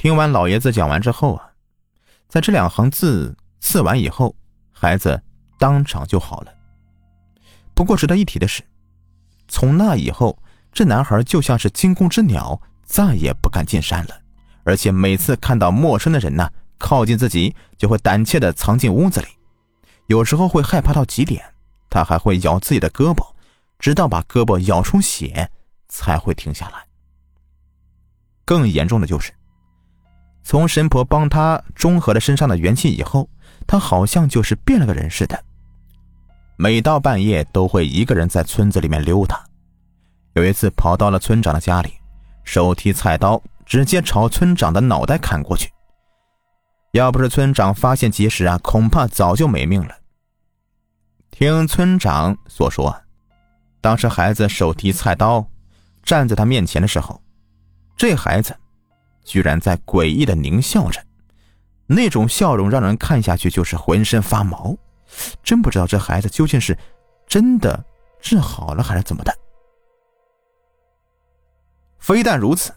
听完老爷子讲完之后啊，在这两行字刺完以后，孩子当场就好了。不过值得一提的是，从那以后，这男孩就像是惊弓之鸟，再也不敢进山了。而且每次看到陌生的人呢，靠近自己，就会胆怯的藏进屋子里。有时候会害怕到极点，他还会咬自己的胳膊，直到把胳膊咬出血，才会停下来。更严重的就是，从神婆帮他中和了身上的元气以后，他好像就是变了个人似的。每到半夜都会一个人在村子里面溜达。有一次跑到了村长的家里，手提菜刀直接朝村长的脑袋砍过去。要不是村长发现及时啊，恐怕早就没命了。听村长所说，当时孩子手提菜刀站在他面前的时候。这孩子，居然在诡异的狞笑着，那种笑容让人看下去就是浑身发毛。真不知道这孩子究竟是真的治好了还是怎么的。非但如此，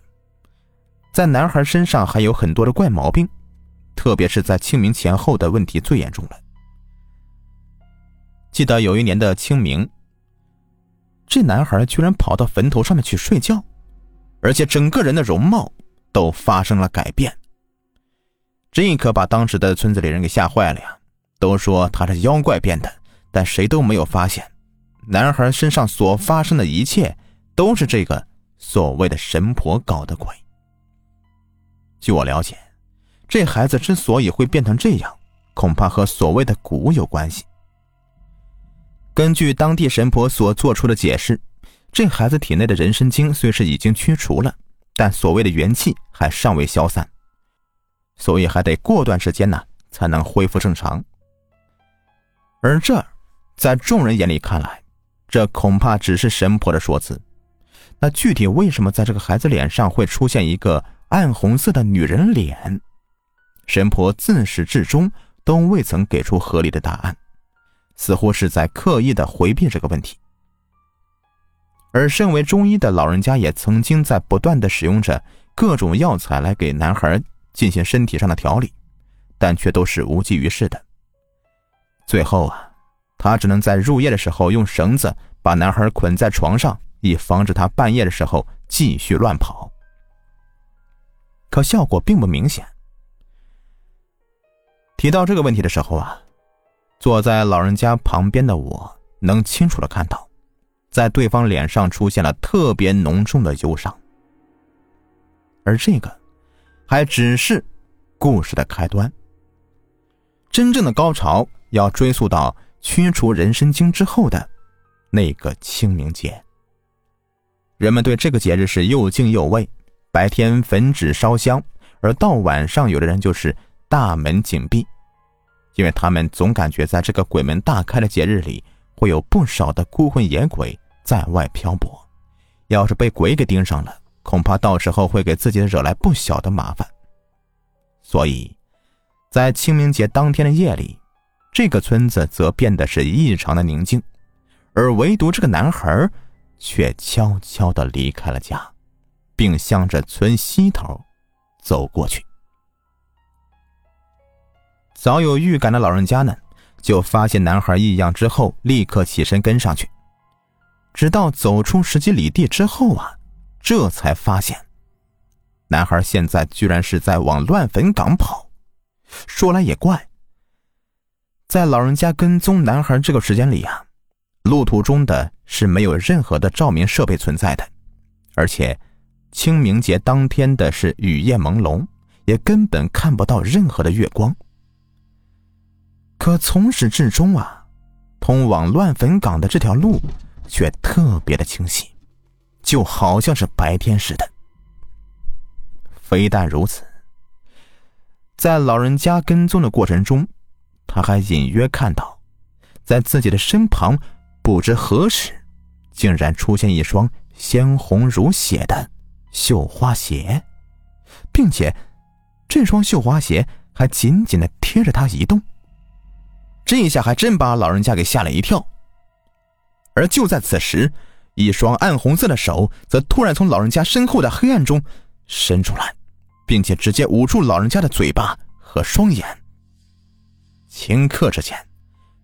在男孩身上还有很多的怪毛病，特别是在清明前后的问题最严重了。记得有一年的清明，这男孩居然跑到坟头上面去睡觉。而且整个人的容貌都发生了改变，这可把当时的村子里人给吓坏了呀！都说他是妖怪变的，但谁都没有发现，男孩身上所发生的一切都是这个所谓的神婆搞的鬼。据我了解，这孩子之所以会变成这样，恐怕和所谓的蛊有关系。根据当地神婆所做出的解释。这孩子体内的人参精虽是已经驱除了，但所谓的元气还尚未消散，所以还得过段时间呢才能恢复正常。而这，在众人眼里看来，这恐怕只是神婆的说辞。那具体为什么在这个孩子脸上会出现一个暗红色的女人脸？神婆自始至终都未曾给出合理的答案，似乎是在刻意的回避这个问题。而身为中医的老人家也曾经在不断的使用着各种药材来给男孩进行身体上的调理，但却都是无济于事的。最后啊，他只能在入夜的时候用绳子把男孩捆在床上，以防止他半夜的时候继续乱跑。可效果并不明显。提到这个问题的时候啊，坐在老人家旁边的我能清楚的看到。在对方脸上出现了特别浓重的忧伤，而这个还只是故事的开端。真正的高潮要追溯到驱除人参精之后的那个清明节。人们对这个节日是又敬又畏，白天焚纸烧香，而到晚上，有的人就是大门紧闭，因为他们总感觉在这个鬼门大开的节日里，会有不少的孤魂野鬼。在外漂泊，要是被鬼给盯上了，恐怕到时候会给自己惹来不小的麻烦。所以，在清明节当天的夜里，这个村子则变得是异常的宁静，而唯独这个男孩却悄悄的离开了家，并向着村西头走过去。早有预感的老人家呢，就发现男孩异样之后，立刻起身跟上去。直到走出十几里地之后啊，这才发现，男孩现在居然是在往乱坟岗跑。说来也怪，在老人家跟踪男孩这个时间里啊，路途中的是没有任何的照明设备存在的，而且清明节当天的是雨夜朦胧，也根本看不到任何的月光。可从始至终啊，通往乱坟岗的这条路。却特别的清晰，就好像是白天似的。非但如此，在老人家跟踪的过程中，他还隐约看到，在自己的身旁，不知何时，竟然出现一双鲜红如血的绣花鞋，并且这双绣花鞋还紧紧的贴着他移动。这一下还真把老人家给吓了一跳。而就在此时，一双暗红色的手则突然从老人家身后的黑暗中伸出来，并且直接捂住老人家的嘴巴和双眼。顷刻之间，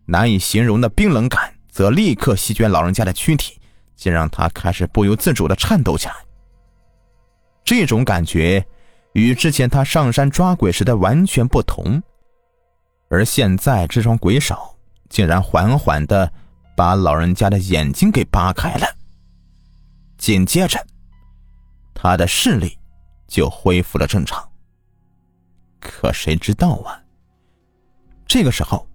难以形容的冰冷感则立刻席卷老人家的躯体，竟让他开始不由自主的颤抖起来。这种感觉与之前他上山抓鬼时的完全不同，而现在这双鬼手竟然缓缓的把老人家的眼睛给扒开了。紧接着，他的视力就恢复了正常。可谁知道啊？这个时候，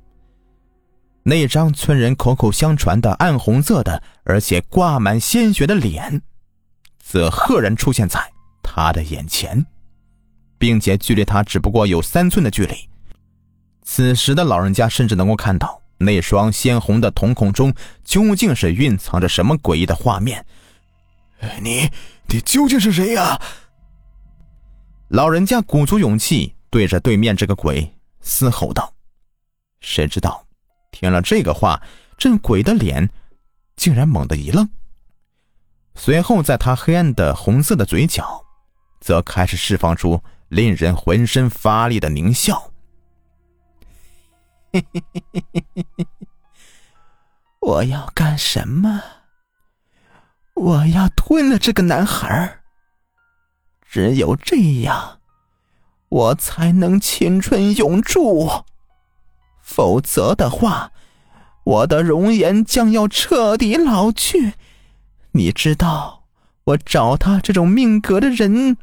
那张村人口口相传的暗红色的，而且挂满鲜血的脸，则赫然出现在他的眼前，并且距离他只不过有三寸的距离。此时的老人家甚至能够看到那双鲜红的瞳孔中究竟是蕴藏着什么诡异的画面。你，你究竟是谁呀？老人家鼓足勇气，对着对面这个鬼嘶吼道。谁知道，听了这个话，这鬼的脸竟然猛地一愣，随后在他黑暗的红色的嘴角，则开始释放出令人浑身发力的狞笑。我要干什么？我要吞了这个男孩只有这样，我才能青春永驻。否则的话，我的容颜将要彻底老去。你知道我找他这种命格的人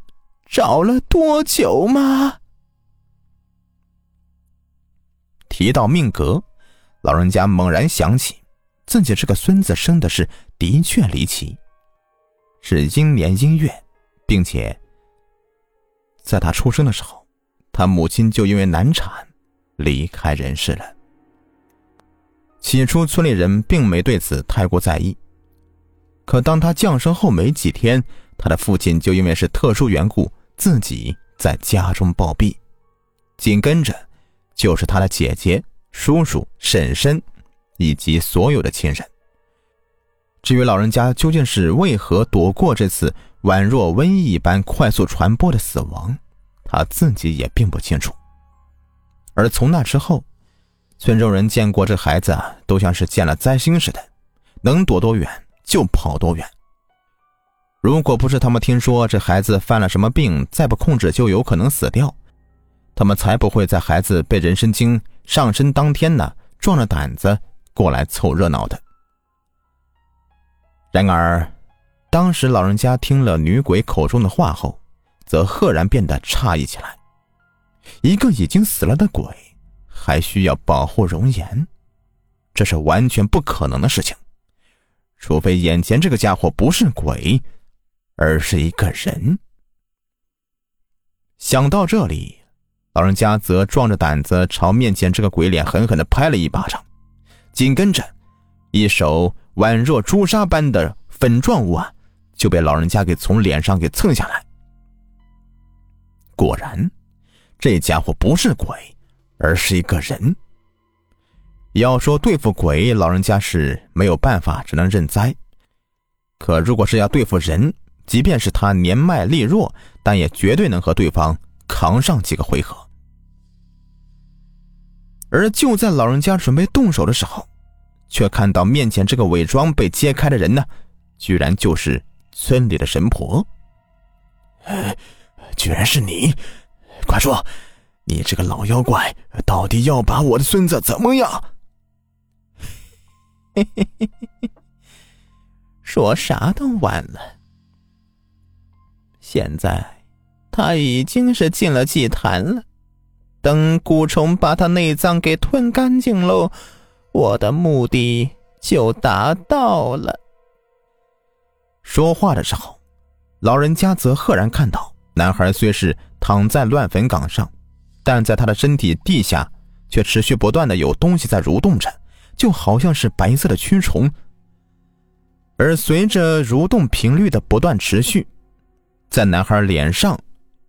找了多久吗？提到命格，老人家猛然想起，自己这个孙子生的是的确离奇。是阴年阴月，并且在他出生的时候，他母亲就因为难产离开人世了。起初，村里人并没对此太过在意，可当他降生后没几天，他的父亲就因为是特殊缘故，自己在家中暴毙，紧跟着就是他的姐姐、叔叔、婶婶以及所有的亲人。至于老人家究竟是为何躲过这次宛若瘟疫一般快速传播的死亡，他自己也并不清楚。而从那之后，村中人见过这孩子都像是见了灾星似的，能躲多远就跑多远。如果不是他们听说这孩子犯了什么病，再不控制就有可能死掉，他们才不会在孩子被人参精上身当天呢，壮着胆子过来凑热闹的。然而，当时老人家听了女鬼口中的话后，则赫然变得诧异起来。一个已经死了的鬼，还需要保护容颜，这是完全不可能的事情。除非眼前这个家伙不是鬼，而是一个人。想到这里，老人家则壮着胆子朝面前这个鬼脸狠狠的拍了一巴掌，紧跟着，一手。宛若朱砂般的粉状物啊，就被老人家给从脸上给蹭下来。果然，这家伙不是鬼，而是一个人。要说对付鬼，老人家是没有办法，只能认栽。可如果是要对付人，即便是他年迈力弱，但也绝对能和对方扛上几个回合。而就在老人家准备动手的时候，却看到面前这个伪装被揭开的人呢，居然就是村里的神婆。居然是你！快说，你这个老妖怪到底要把我的孙子怎么样？嘿嘿嘿嘿说啥都晚了。现在他已经是进了祭坛了，等蛊虫把他内脏给吞干净喽。我的目的就达到了。说话的时候，老人家则赫然看到，男孩虽是躺在乱坟岗上，但在他的身体地下却持续不断的有东西在蠕动着，就好像是白色的蛆虫。而随着蠕动频率的不断持续，在男孩脸上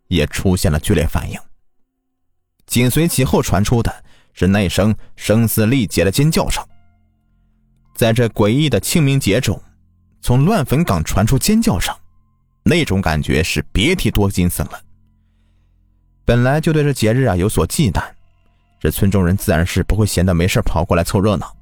也出现了剧烈反应。紧随其后传出的。是那声声嘶力竭的尖叫声。在这诡异的清明节中，从乱坟岗传出尖叫声，那种感觉是别提多惊悚了。本来就对这节日啊有所忌惮，这村中人自然是不会闲得没事跑过来凑热闹。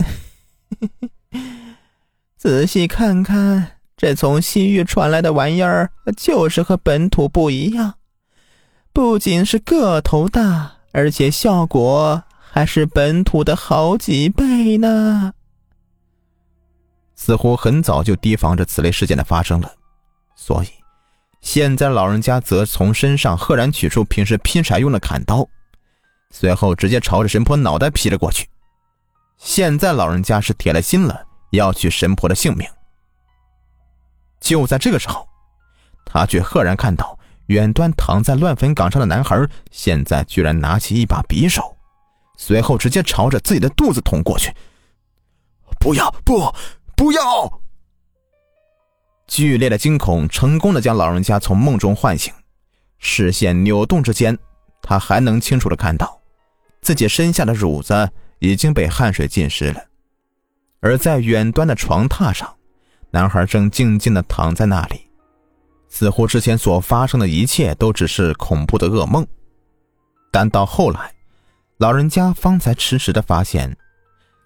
仔细看看，这从西域传来的玩意儿，就是和本土不一样，不仅是个头大，而且效果还是本土的好几倍呢。似乎很早就提防着此类事件的发生了，所以现在老人家则从身上赫然取出平时劈柴用的砍刀，随后直接朝着神婆脑袋劈了过去。现在老人家是铁了心了，要取神婆的性命。就在这个时候，他却赫然看到远端躺在乱坟岗上的男孩，现在居然拿起一把匕首，随后直接朝着自己的肚子捅过去。不要，不！不要！剧烈的惊恐成功的将老人家从梦中唤醒，视线扭动之间，他还能清楚的看到，自己身下的褥子已经被汗水浸湿了，而在远端的床榻上，男孩正静静的躺在那里，似乎之前所发生的一切都只是恐怖的噩梦。但到后来，老人家方才迟迟的发现，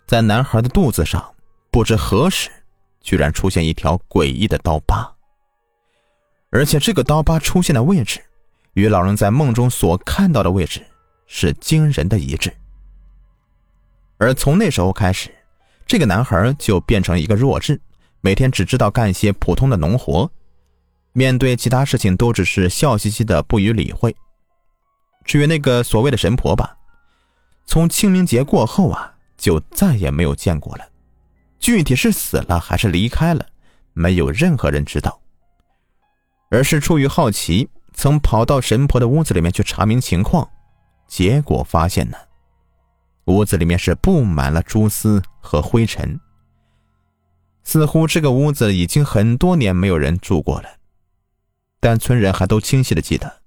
在男孩的肚子上。不知何时，居然出现一条诡异的刀疤，而且这个刀疤出现的位置，与老人在梦中所看到的位置是惊人的一致。而从那时候开始，这个男孩就变成一个弱智，每天只知道干一些普通的农活，面对其他事情都只是笑嘻嘻的不予理会。至于那个所谓的神婆吧，从清明节过后啊，就再也没有见过了。具体是死了还是离开了，没有任何人知道。而是出于好奇，曾跑到神婆的屋子里面去查明情况，结果发现呢，屋子里面是布满了蛛丝和灰尘，似乎这个屋子已经很多年没有人住过了。但村人还都清晰的记得，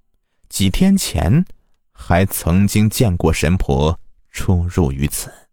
几天前还曾经见过神婆出入于此。